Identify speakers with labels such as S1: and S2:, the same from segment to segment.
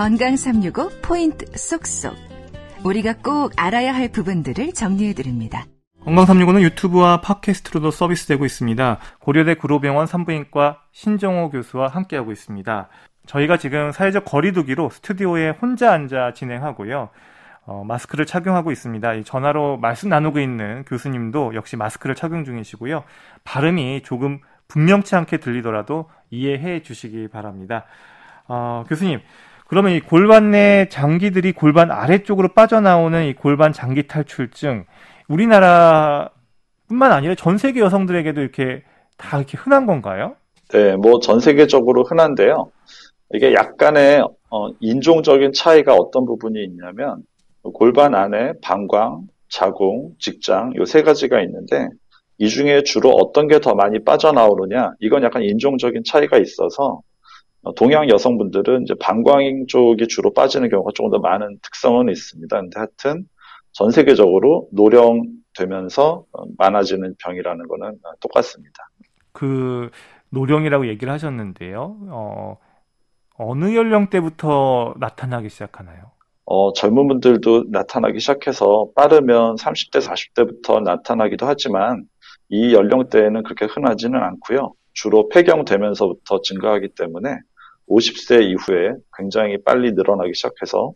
S1: 건강 365 포인트 쏙쏙. 우리가 꼭 알아야 할 부분들을 정리해 드립니다.
S2: 건강 365는 유튜브와 팟캐스트로도 서비스되고 있습니다. 고려대 구로병원 산부인과 신정호 교수와 함께하고 있습니다. 저희가 지금 사회적 거리두기로 스튜디오에 혼자 앉아 진행하고요. 어, 마스크를 착용하고 있습니다. 전화로 말씀 나누고 있는 교수님도 역시 마스크를 착용 중이시고요. 발음이 조금 분명치 않게 들리더라도 이해해 주시기 바랍니다. 어, 교수님, 그러면 이 골반 내 장기들이 골반 아래쪽으로 빠져나오는 이 골반 장기 탈출증, 우리나라뿐만 아니라 전 세계 여성들에게도 이렇게 다 이렇게 흔한 건가요?
S3: 네, 뭐 전 세계적으로 흔한데요. 이게 약간의 어, 인종적인 차이가 어떤 부분이 있냐면 골반 안에 방광, 자궁, 직장 요 세 가지가 있는데 이 중에 주로 어떤 게 더 많이 빠져나오느냐 이건 약간 인종적인 차이가 있어서 어, 동양 여성분들은 이제 방광 쪽이 주로 빠지는 경우가 조금 더 많은 특성은 있습니다. 근데 하여튼 전 세계적으로 노령되면서 어, 많아지는 병이라는 거는 어, 똑같습니다.
S2: 그 노령이라고 얘기를 하셨는데요. 어, 어느 연령대부터 나타나기 시작하나요?
S3: 어, 젊은 분들도 나타나기 시작해서 빠르면 30대, 40대부터 나타나기도 하지만 이 연령대에는 그렇게 흔하지는 않고요. 주로 폐경되면서부터 증가하기 때문에 50세 이후에 굉장히 빨리 늘어나기 시작해서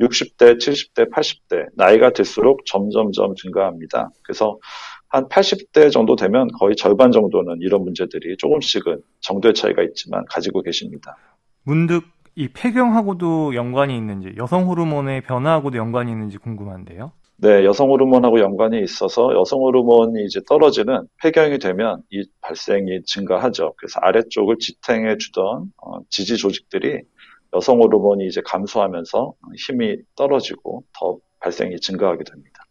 S3: 60대, 70대, 80대 나이가 들수록 점점점 증가합니다. 그래서 한 80대 정도 되면 거의 절반 정도는 이런 문제들이 조금씩은 정도의 차이가 있지만 가지고 계십니다.
S2: 문득 이 폐경하고도 연관이 있는지 여성 호르몬의 변화하고도 연관이 있는지 궁금한데요.
S3: 네, 여성 호르몬하고 연관이 있어서 여성 호르몬이 이제 떨어지는 폐경이 되면 이 발생이 증가하죠. 그래서 아래쪽을 지탱해 주던 어, 지지 조직들이 여성 호르몬이 이제 감소하면서 힘이 떨어지고 더 발생이 증가하게 됩니다.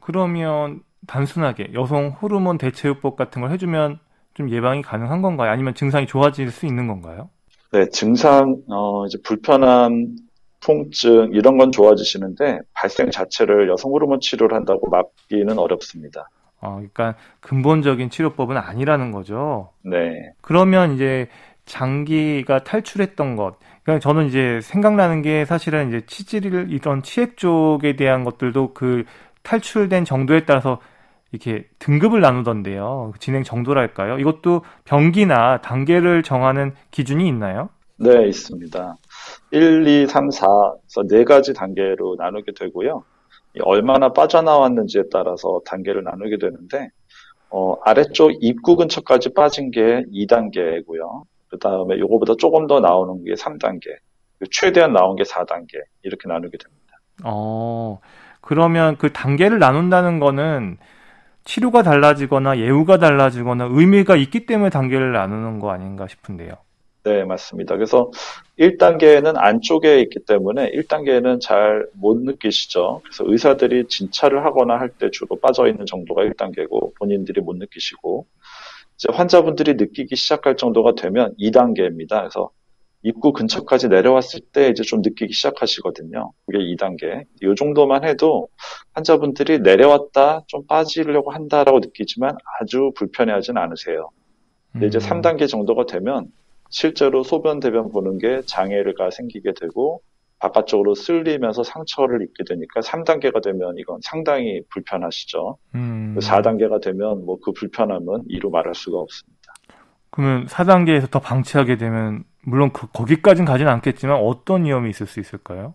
S2: 그러면 단순하게 여성 호르몬 대체요법 같은 걸 해주면 좀 예방이 가능한 건가요? 아니면 증상이 좋아질 수 있는 건가요?
S3: 네, 증상, 어, 이제 불편함, 통증, 이런 건 좋아지시는데, 발생 자체를 여성 호르몬 치료를 한다고 막기는 어렵습니다.
S2: 어, 그러니까 근본적인 치료법은 아니라는 거죠.
S3: 네.
S2: 그러면 이제 장기가 탈출했던 것, 그러니까 저는 이제 생각나는 게 사실은 이제 치질 이런 치액 쪽에 대한 것들도 그 탈출된 정도에 따라서 이렇게 등급을 나누던데요. 진행 정도랄까요? 이것도 병기나 단계를 정하는 기준이 있나요?
S3: 네, 있습니다. 1, 2, 3, 4, 그래서 네 가지 단계로 나누게 되고요. 얼마나 빠져나왔는지에 따라서 단계를 나누게 되는데, 어, 아래쪽 입구 근처까지 빠진 게 2단계고요. 그 다음에 요거보다 조금 더 나오는 게 3단계. 최대한 나온 게 4단계. 이렇게 나누게 됩니다.
S2: 어, 그러면 그 단계를 나눈다는 거는 치료가 달라지거나 예후가 달라지거나 의미가 있기 때문에 단계를 나누는 거 아닌가 싶은데요.
S3: 네, 맞습니다. 그래서 1단계는 안쪽에 있기 때문에 1단계는 잘 못 느끼시죠. 그래서 의사들이 진찰을 하거나 할 때 주로 빠져 있는 정도가 1단계고 본인들이 못 느끼시고 이제 환자분들이 느끼기 시작할 정도가 되면 2단계입니다. 그래서 입구 근처까지 내려왔을 때 이제 좀 느끼기 시작하시거든요. 그게 2단계. 이 정도만 해도 환자분들이 내려왔다, 좀 빠지려고 한다라고 느끼지만 아주 불편해하진 않으세요. 근데 이제 3단계 음. 정도가 되면 실제로 소변, 대변 보는 게 장애가 생기게 되고 바깥쪽으로 쓸리면서 상처를 입게 되니까 3단계가 되면 이건 상당히 불편하시죠. 음. 4단계가 되면 뭐 그 불편함은 이루 말할 수가 없습니다.
S2: 그러면 4단계에서 더 방치하게 되면 물론 그, 거기까지는 가진 않겠지만 어떤 위험이 있을 수 있을까요?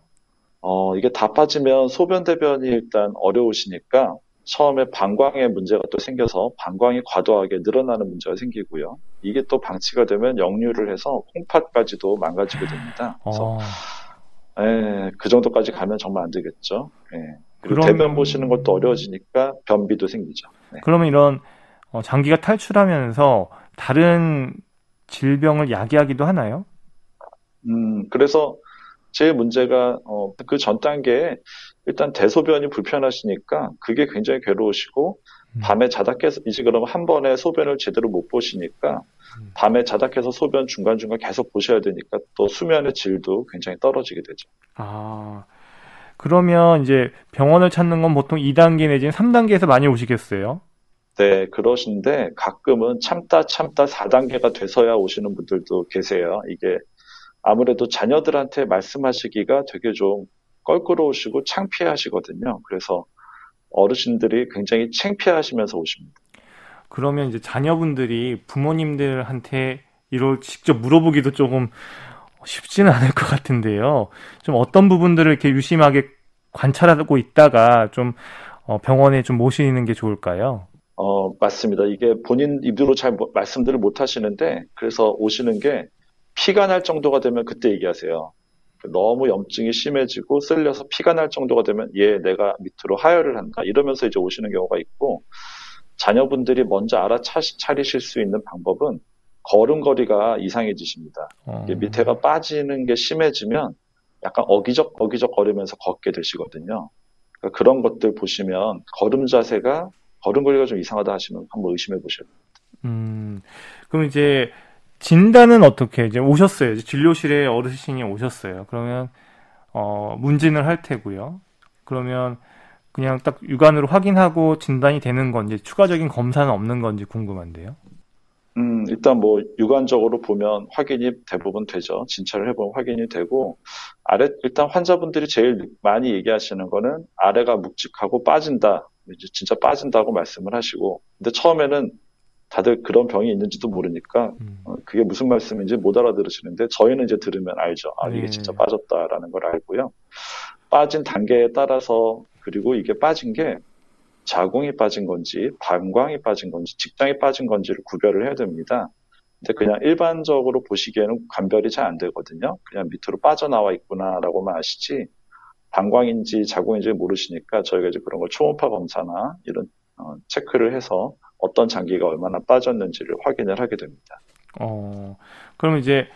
S3: 어, 이게 다 빠지면 소변 대변이 일단 어려우시니까 처음에 방광에 문제가 또 생겨서 방광이 과도하게 늘어나는 문제가 생기고요. 이게 또 방치가 되면 역류를 해서 콩팥까지도 망가지게 됩니다. 그래서 어. 예, 그 정도까지 가면 정말 안 되겠죠. 예. 그리고 그럼... 대변 보시는 것도 어려워지니까 변비도 생기죠.
S2: 네. 그러면 이런 어, 장기가 탈출하면서 다른 질병을 야기하기도 하나요?
S3: 음, 그래서 제 문제가 어, 그 전 단계에 일단 대소변이 불편하시니까 그게 굉장히 괴로우시고 음. 밤에 자다 깨서 이제 그러면 한 번에 소변을 제대로 못 보시니까 음. 밤에 자다 깨서 소변 중간중간 계속 보셔야 되니까 또 수면의 질도 굉장히 떨어지게 되죠.
S2: 아, 그러면 이제 병원을 찾는 건 보통 2단계 내지는 3단계에서 많이 오시겠어요?
S3: 네, 그러신데 가끔은 참다 참다 4단계가 돼서야 오시는 분들도 계세요. 이게 아무래도 자녀들한테 말씀하시기가 되게 좀 껄끄러우시고 창피하시거든요. 그래서 어르신들이 굉장히 창피하시면서 오십니다.
S2: 그러면 이제 자녀분들이 부모님들한테 이걸 직접 물어보기도 조금 쉽지는 않을 것 같은데요. 좀 어떤 부분들을 이렇게 유심하게 관찰하고 있다가 좀 어, 병원에 좀 모시는 게 좋을까요?
S3: 어, 맞습니다. 이게 본인 입으로 잘 말씀들을 못 하시는데, 그래서 오시는 게 피가 날 정도가 되면 그때 얘기하세요. 너무 염증이 심해지고 쓸려서 피가 날 정도가 되면 얘 내가 밑으로 하혈을 한다 이러면서 이제 오시는 경우가 있고 자녀분들이 먼저 알아차리실 수 있는 방법은 걸음걸이가 이상해지십니다. 어. 밑에가 빠지는 게 심해지면 약간 어기적 어기적 거리면서 걷게 되시거든요. 그러니까 그런 것들 보시면 걸음 자세가 걸음걸이가 좀 이상하다 하시면 한번 의심해 보셔야 됩니다.
S2: 음, 그럼 이제 진단은 어떻게 이제 오셨어요. 이제 진료실에 어르신이 오셨어요. 그러면 어, 문진을 할 테고요. 그러면 그냥 딱 육안으로 확인하고 진단이 되는 건지 추가적인 검사는 없는 건지 궁금한데요.
S3: 음, 일단 뭐 육안적으로 보면 확인이 대부분 되죠. 진찰을 해보면 확인이 되고 아래 일단 환자분들이 제일 많이 얘기하시는 거는 아래가 묵직하고 빠진다. 이제 진짜 빠진다고 말씀을 하시고 근데 처음에는 다들 그런 병이 있는지도 모르니까 음. 어, 그게 무슨 말씀인지 못 알아들으시는데 저희는 이제 들으면 알죠. 아 이게 네. 진짜 빠졌다라는 걸 알고요. 빠진 단계에 따라서 그리고 이게 빠진 게 자궁이 빠진 건지 방광이 빠진 건지 직장이 빠진 건지를 구별을 해야 됩니다. 근데 그냥 일반적으로 보시기에는 감별이 잘 안 되거든요. 그냥 밑으로 빠져나와 있구나라고만 아시지 방광인지 자궁인지 모르시니까 저희가 이제 그런 걸 초음파 검사나 이런 어, 체크를 해서 어떤 장기가 얼마나 빠졌는지를 확인을 하게 됩니다.
S2: 어, 그럼 이제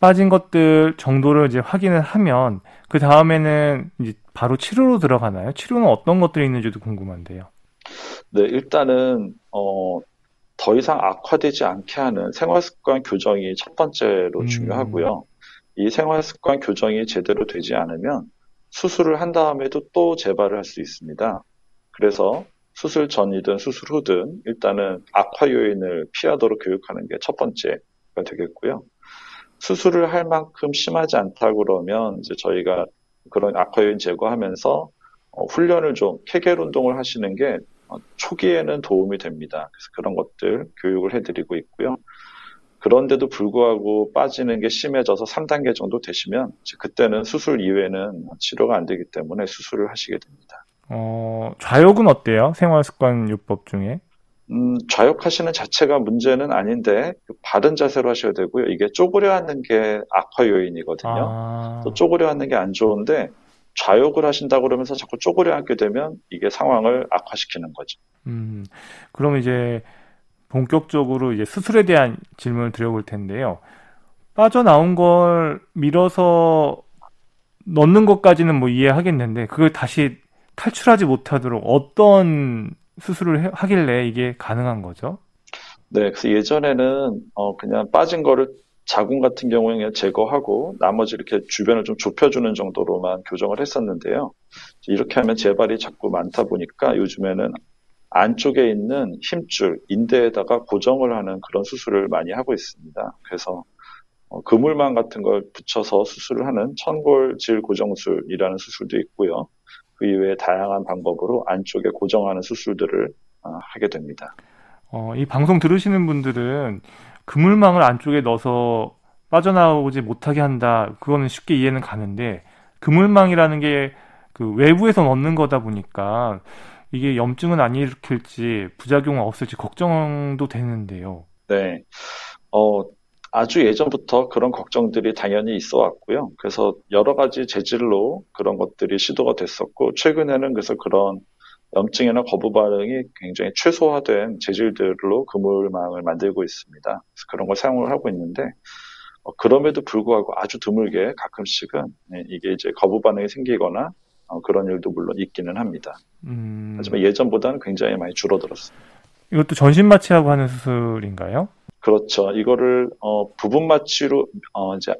S2: 빠진 것들 정도를 이제 확인을 하면 그 다음에는 이제 바로 치료로 들어가나요? 치료는 어떤 것들이 있는지도 궁금한데요.
S3: 네, 일단은 어, 더 이상 악화되지 않게 하는 생활습관 교정이 첫 번째로 음. 중요하고요. 이 생활습관 교정이 제대로 되지 않으면 수술을 한 다음에도 또 재발을 할 수 있습니다. 그래서 수술 전이든 수술 후든 일단은 악화 요인을 피하도록 교육하는 게 첫 번째가 되겠고요. 수술을 할 만큼 심하지 않다 그러면 이제 저희가 그런 악화 요인 제거하면서 어, 훈련을 좀 케겔 운동을 하시는 게 어, 초기에는 도움이 됩니다. 그래서 그런 것들 교육을 해드리고 있고요. 그런데도 불구하고 빠지는 게 심해져서 3단계 정도 되시면 그때는 수술 이외에는 치료가 안 되기 때문에 수술을 하시게 됩니다.
S2: 어, 좌욕은 어때요? 생활습관요법 중에?
S3: 음, 좌욕하시는 자체가 문제는 아닌데 바른 자세로 하셔야 되고요. 이게 쪼그려 앉는 게 악화 요인이거든요. 아... 또 쪼그려 앉는 게 안 좋은데 좌욕을 하신다 그러면서 자꾸 쪼그려 앉게 되면 이게 상황을 악화시키는 거죠.
S2: 음, 그럼 이제 본격적으로 이제 수술에 대한 질문을 드려볼 텐데요. 빠져나온 걸 밀어서 넣는 것까지는 뭐 이해하겠는데 그걸 다시 탈출하지 못하도록 어떤 수술을 하길래 이게 가능한 거죠?
S3: 네, 그래서 예전에는 어 그냥 빠진 거를 자궁 같은 경우에 제거하고 나머지 이렇게 주변을 좀 좁혀주는 정도로만 교정을 했었는데요. 이렇게 하면 재발이 자꾸 많다 보니까 요즘에는 안쪽에 있는 힘줄, 인대에다가 고정을 하는 그런 수술을 많이 하고 있습니다. 그래서 어, 그물망 같은 걸 붙여서 수술을 하는 천골질 고정술이라는 수술도 있고요. 그 이외에 다양한 방법으로 안쪽에 고정하는 수술들을 어, 하게 됩니다.
S2: 어, 이 방송 들으시는 분들은 그물망을 안쪽에 넣어서 빠져나오지 못하게 한다. 그거는 쉽게 이해는 가는데 그물망이라는 게 그 외부에서 넣는 거다 보니까 이게 염증은 안 일으킬지 부작용은 없을지 걱정도 되는데요.
S3: 네. 어, 아주 예전부터 그런 걱정들이 당연히 있어 왔고요. 그래서 여러 가지 재질로 그런 것들이 시도가 됐었고, 최근에는 그래서 그런 염증이나 거부 반응이 굉장히 최소화된 재질들로 그물망을 만들고 있습니다. 그래서 그런 걸 사용을 하고 있는데, 어, 그럼에도 불구하고 아주 드물게 가끔씩은 네, 이게 이제 거부 반응이 생기거나 어, 그런 일도 물론 있기는 합니다. 음... 하지만 예전보다는 굉장히 많이 줄어들었습니다.
S2: 이것도 전신 마취하고 하는 수술인가요?
S3: 그렇죠. 이거를 어, 부분 마취로 어, 이제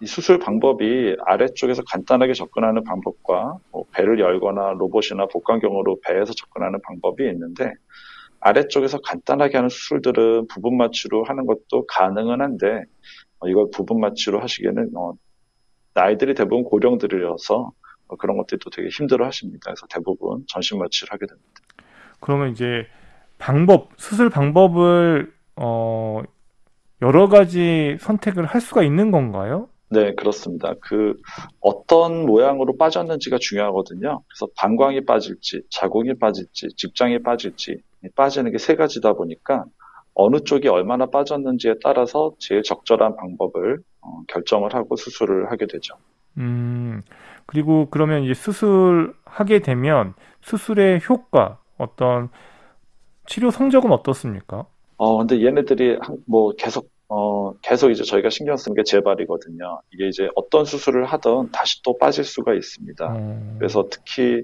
S3: 이 수술 방법이 아래쪽에서 간단하게 접근하는 방법과 뭐 배를 열거나 로봇이나 복강경으로 배에서 접근하는 방법이 있는데 아래쪽에서 간단하게 하는 수술들은 부분 마취로 하는 것도 가능은 한데 어, 이걸 부분 마취로 하시기에는 어, 나이들이 대부분 고령들이어서 어, 그런 것들이 또 되게 힘들어 하십니다. 그래서 대부분 전신 마취를 하게 됩니다.
S2: 그러면 이제 방법, 수술 방법을 어, 여러 가지 선택을 할 수가 있는 건가요?
S3: 네, 그렇습니다. 그 어떤 모양으로 빠졌는지가 중요하거든요. 그래서 방광이 빠질지, 자궁이 빠질지, 직장이 빠질지 빠지는 게 세 가지다 보니까 어느 쪽이 얼마나 빠졌는지에 따라서 제일 적절한 방법을 어, 결정을 하고 수술을 하게 되죠.
S2: 음, 그리고 그러면 이제 수술하게 되면 수술의 효과, 어떤 치료 성적은 어떻습니까?
S3: 어, 근데 얘네들이 뭐 계속 어, 계속 이제 저희가 신경 쓰는 게 재발이거든요. 이게 이제 어떤 수술을 하든 다시 또 빠질 수가 있습니다. 음. 그래서 특히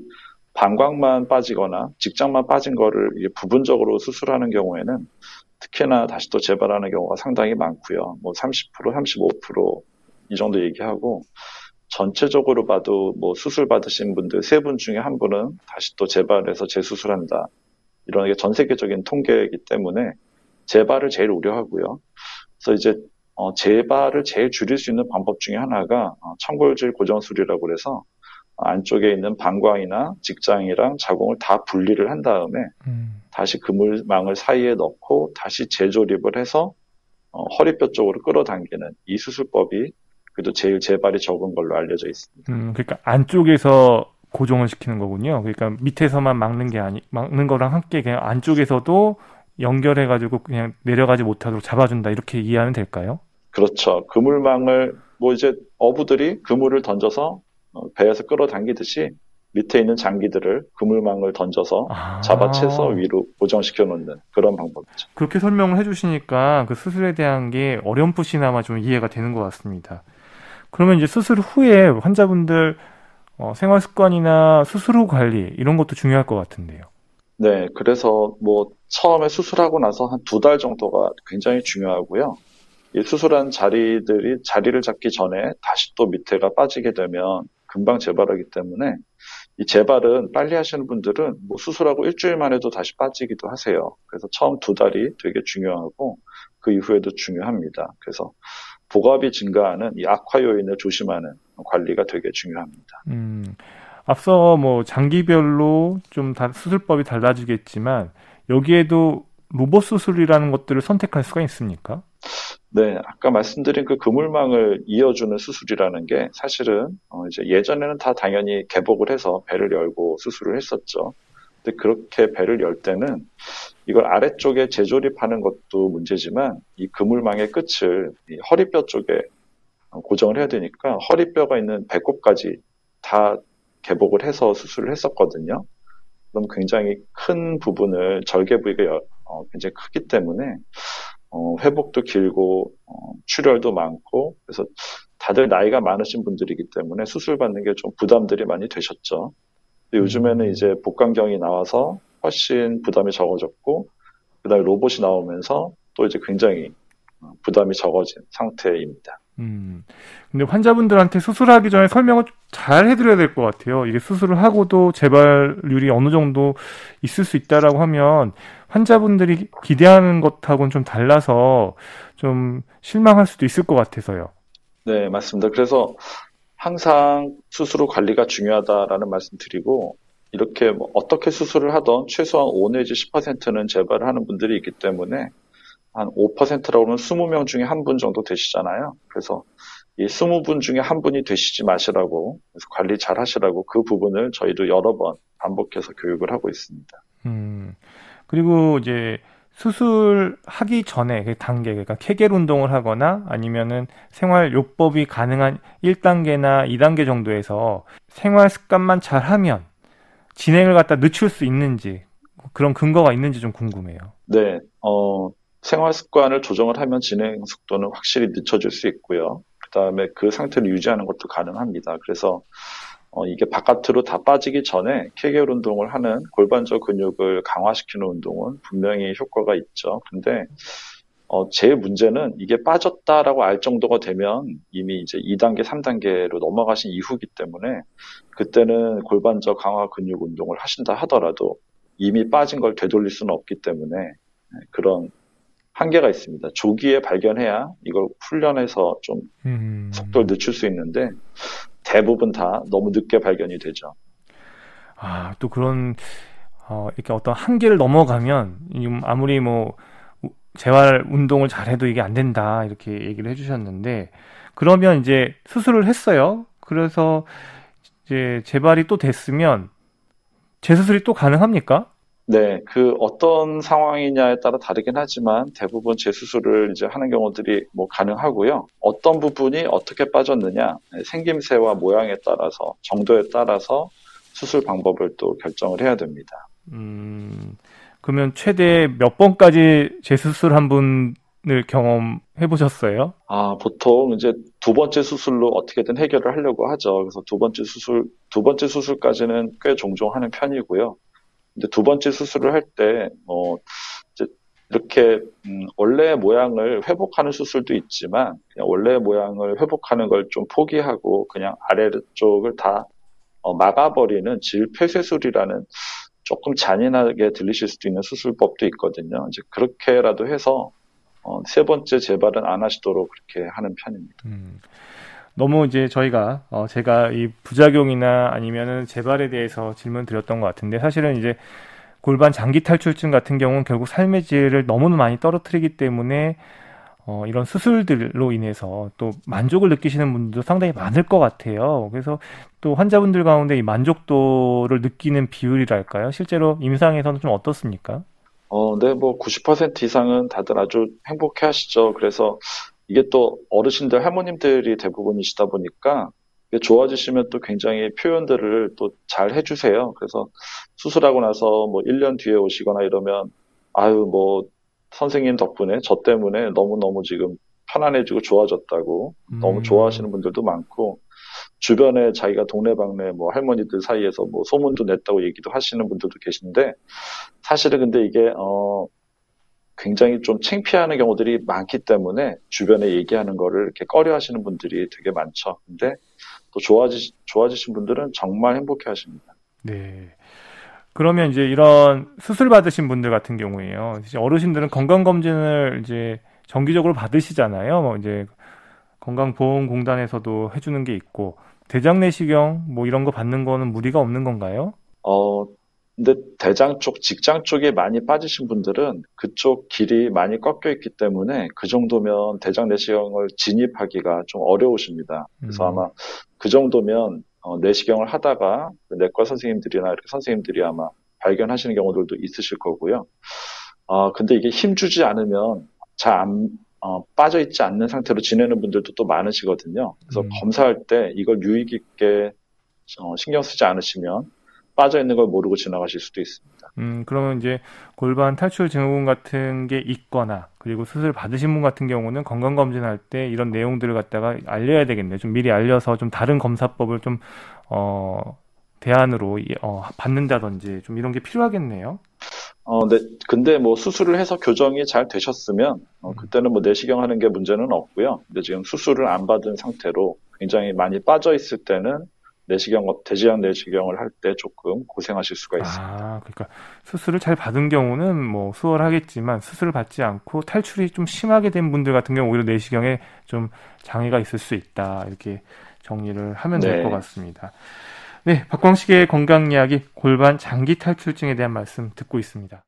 S3: 방광만 빠지거나 직장만 빠진 거를 부분적으로 수술하는 경우에는 특히나 다시 또 재발하는 경우가 상당히 많고요. 뭐 30%, 35%이 정도 얘기하고 전체적으로 봐도 뭐 수술 받으신 분들 세 분 중에 한 분은 다시 또 재발해서 재수술한다. 이런 게 전 세계적인 통계이기 때문에 재발을 제일 우려하고요. 그래서 이제 어, 재발을 제일 줄일 수 있는 방법 중에 하나가 어, 청골질 고정술이라고 그래서 안쪽에 있는 방광이나 직장이랑 자궁을 다 분리를 한 다음에 음. 다시 그물망을 사이에 넣고 다시 재조립을 해서 어, 허리뼈 쪽으로 끌어당기는 이 수술법이 그래도 제일 재발이 적은 걸로 알려져 있습니다.
S2: 음, 그러니까 안쪽에서 고정을 시키는 거군요. 그러니까 밑에서만 막는 게 아니 막는 거랑 함께 그냥 안쪽에서도 연결해가지고 그냥 내려가지 못하도록 잡아준다 이렇게 이해하면 될까요?
S3: 그렇죠. 그물망을 뭐 이제 어부들이 그물을 던져서 어, 배에서 끌어당기듯이 밑에 있는 장기들을 그물망을 던져서 아. 잡아채서 위로 고정시켜 놓는 그런 방법이죠.
S2: 그렇게 설명을 해주시니까 그 수술에 대한 게 어렴풋이나마 좀 이해가 되는 것 같습니다. 그러면 이제 수술 후에 환자분들 어, 생활 습관이나 수술 후 관리 이런 것도 중요할 것 같은데요.
S3: 네, 그래서 뭐 처음에 수술하고 나서 한 두 달 정도가 굉장히 중요하고요. 이 수술한 자리들이 자리를 잡기 전에 다시 또 밑에가 빠지게 되면 금방 재발하기 때문에 이 재발은 빨리 하시는 분들은 뭐 수술하고 일주일만 해도 다시 빠지기도 하세요. 그래서 처음 두 달이 되게 중요하고 그 이후에도 중요합니다. 그래서 복압이 증가하는 이 악화 요인을 조심하는 관리가 되게 중요합니다.
S2: 음, 앞서 뭐 장기별로 좀 다, 수술법이 달라지겠지만 여기에도 로봇 수술이라는 것들을 선택할 수가 있습니까?
S3: 네, 아까 말씀드린 그 그물망을 이어주는 수술이라는 게 사실은 어 이제 예전에는 다 당연히 개복을 해서 배를 열고 수술을 했었죠. 근데 그렇게 배를 열 때는 이걸 아래쪽에 재조립하는 것도 문제지만 이 그물망의 끝을 이 허리뼈 쪽에 고정을 해야 되니까 허리뼈가 있는 배꼽까지 다 개복을 해서 수술을 했었거든요. 그럼 굉장히 큰 부분을 절개 부위가 어, 굉장히 크기 때문에 어, 회복도 길고 어, 출혈도 많고 그래서 다들 나이가 많으신 분들이기 때문에 수술 받는 게 좀 부담들이 많이 되셨죠. 요즘에는 음. 이제 복강경이 나와서 훨씬 부담이 적어졌고 그다음에 로봇이 나오면서 또 이제 굉장히 어, 부담이 적어진 상태입니다.
S2: 음. 근데 환자분들한테 수술하기 전에 설명을 잘 해드려야 될 것 같아요. 이게 수술을 하고도 재발률이 어느 정도 있을 수 있다라고 하면 환자분들이 기대하는 것하고는 좀 달라서 좀 실망할 수도 있을 것 같아서요.
S3: 네, 맞습니다. 그래서 항상 수술 후 관리가 중요하다라는 말씀 드리고 이렇게 뭐 어떻게 수술을 하던 최소한 5 내지 10%는 재발을 하는 분들이 있기 때문에 한 5%라고 하면 20명 중에 한 분 정도 되시잖아요. 그래서 이 20분 중에 한 분이 되시지 마시라고 관리 잘 하시라고 그 부분을 저희도 여러 번 반복해서 교육을 하고 있습니다. 음.
S2: 그리고 이제 수술하기 전에 그 단계, 그러니까 케겔 운동을 하거나 아니면은 생활 요법이 가능한 1단계나 2단계 정도에서 생활 습관만 잘 하면 진행을 갖다 늦출 수 있는지 그런 근거가 있는지 좀 궁금해요.
S3: 네, 어, 생활 습관을 조정을 하면 진행 속도는 확실히 늦춰질 수 있고요. 그 다음에 그 상태를 유지하는 것도 가능합니다. 그래서 어, 이게 바깥으로 다 빠지기 전에 케겔 운동을 하는 골반저 근육을 강화시키는 운동은 분명히 효과가 있죠. 근데 어, 제 문제는 이게 빠졌다라고 알 정도가 되면 이미 이제 2단계, 3단계로 넘어가신 이후기 때문에 그때는 골반저 강화 근육 운동을 하신다 하더라도 이미 빠진 걸 되돌릴 수는 없기 때문에 그런 한계가 있습니다. 조기에 발견해야 이걸 훈련해서 좀 음. 속도를 늦출 수 있는데 대부분 다 너무 늦게 발견이 되죠.
S2: 아, 또 그런 어, 이렇게 어떤 한계를 넘어가면 아무리 뭐 재활 운동을 잘해도 이게 안 된다 이렇게 얘기를 해주셨는데 그러면 이제 수술을 했어요. 그래서 이제 재발이 또 됐으면 재수술이 또 가능합니까?
S3: 네, 그 어떤 상황이냐에 따라 다르긴 하지만 대부분 재수술을 이제 하는 경우들이 뭐 가능하고요. 어떤 부분이 어떻게 빠졌느냐, 네, 생김새와 모양에 따라서 정도에 따라서 수술 방법을 또 결정을 해야 됩니다. 음,
S2: 그러면 최대 몇 번까지 재수술 한 분을 경험해 보셨어요?
S3: 아, 보통 이제 두 번째 수술로 어떻게든 해결을 하려고 하죠. 그래서 두 번째 수술, 두 번째 수술까지는 꽤 종종 하는 편이고요. 근데 두 번째 수술을 할 때, 어, 이제 이렇게, 음, 원래 모양을 회복하는 수술도 있지만, 그냥 원래 모양을 회복하는 걸 좀 포기하고, 그냥 아래쪽을 다 어, 막아버리는 질폐쇄술이라는 조금 잔인하게 들리실 수도 있는 수술법도 있거든요. 이제 그렇게라도 해서 어, 세 번째 재발은 안 하시도록 그렇게 하는 편입니다. 음,
S2: 너무 이제 저희가 어, 제가 이 부작용이나 아니면은 재발에 대해서 질문 드렸던 것 같은데 사실은 이제 골반 장기 탈출증 같은 경우는 결국 삶의 질을 너무 많이 떨어뜨리기 때문에 어, 이런 수술들로 인해서 또 만족을 느끼시는 분들도 상당히 많을 것 같아요. 그래서 또 환자분들 가운데 이 만족도를 느끼는 비율이랄까요? 실제로 임상에서는 좀 어떻습니까?
S3: 어, 네, 뭐 90% 이상은 다들 아주 행복해 하시죠. 그래서 이게 또 어르신들, 할머님들이 대부분이시다 보니까 좋아지시면 또 굉장히 표현들을 또 잘 해주세요. 그래서 수술하고 나서 뭐 1년 뒤에 오시거나 이러면 아유, 뭐 선생님 덕분에 저 때문에 너무너무 지금 편안해지고 좋아졌다고 음. 너무 좋아하시는 분들도 많고 주변에 자기가 동네방네 뭐 할머니들 사이에서 뭐 소문도 냈다고 얘기도 하시는 분들도 계신데 사실은 근데 이게 어 굉장히 좀 창피하는 경우들이 많기 때문에 주변에 얘기하는 거를 이렇게 꺼려 하시는 분들이 되게 많죠. 근데 또 좋아지, 좋아지신 분들은 정말 행복해 하십니다.
S2: 네. 그러면 이제 이런 수술 받으신 분들 같은 경우에요. 어르신들은 건강검진을 이제 정기적으로 받으시잖아요. 뭐 이제 건강보험공단에서도 해주는 게 있고, 대장 내시경 뭐 이런 거 받는 거는 무리가 없는 건가요?
S3: 어, 근데 대장 쪽, 직장 쪽에 많이 빠지신 분들은 그쪽 길이 많이 꺾여 있기 때문에 그 정도면 대장 내시경을 진입하기가 좀 어려우십니다. 그래서 음. 아마 그 정도면 어, 내시경을 하다가 그 내과 선생님들이나 이렇게 선생님들이 아마 발견하시는 경우들도 있으실 거고요. 어, 근데 이게 힘주지 않으면 잘 안, 어, 빠져 있지 않는 상태로 지내는 분들도 또 많으시거든요. 그래서 음. 검사할 때 이걸 유의 깊게 어, 신경 쓰지 않으시면 빠져 있는 걸 모르고 지나가실 수도 있습니다.
S2: 음, 그러면 이제 골반 탈출 증후군 같은 게 있거나 그리고 수술 받으신 분 같은 경우는 건강 검진할 때 이런 내용들을 갖다가 알려야 되겠네요. 좀 미리 알려서 좀 다른 검사법을 좀 어, 대안으로 어, 받는다든지 좀 이런 게 필요하겠네요.
S3: 어, 네. 근데 뭐 수술을 해서 교정이 잘 되셨으면 어, 그때는 뭐 내시경 하는 게 문제는 없고요. 근데 지금 수술을 안 받은 상태로 굉장히 많이 빠져 있을 때는 내시경, 대지양 내시경을 할 때 조금 고생하실 수가 있습니다.
S2: 아, 그러니까 수술을 잘 받은 경우는 뭐 수월하겠지만 수술을 받지 않고 탈출이 좀 심하게 된 분들 같은 경우 오히려 내시경에 좀 장애가 있을 수 있다. 이렇게 정리를 하면 네. 될것 같습니다. 네, 박광식의 건강 이야기 골반 장기 탈출증에 대한 말씀 듣고 있습니다.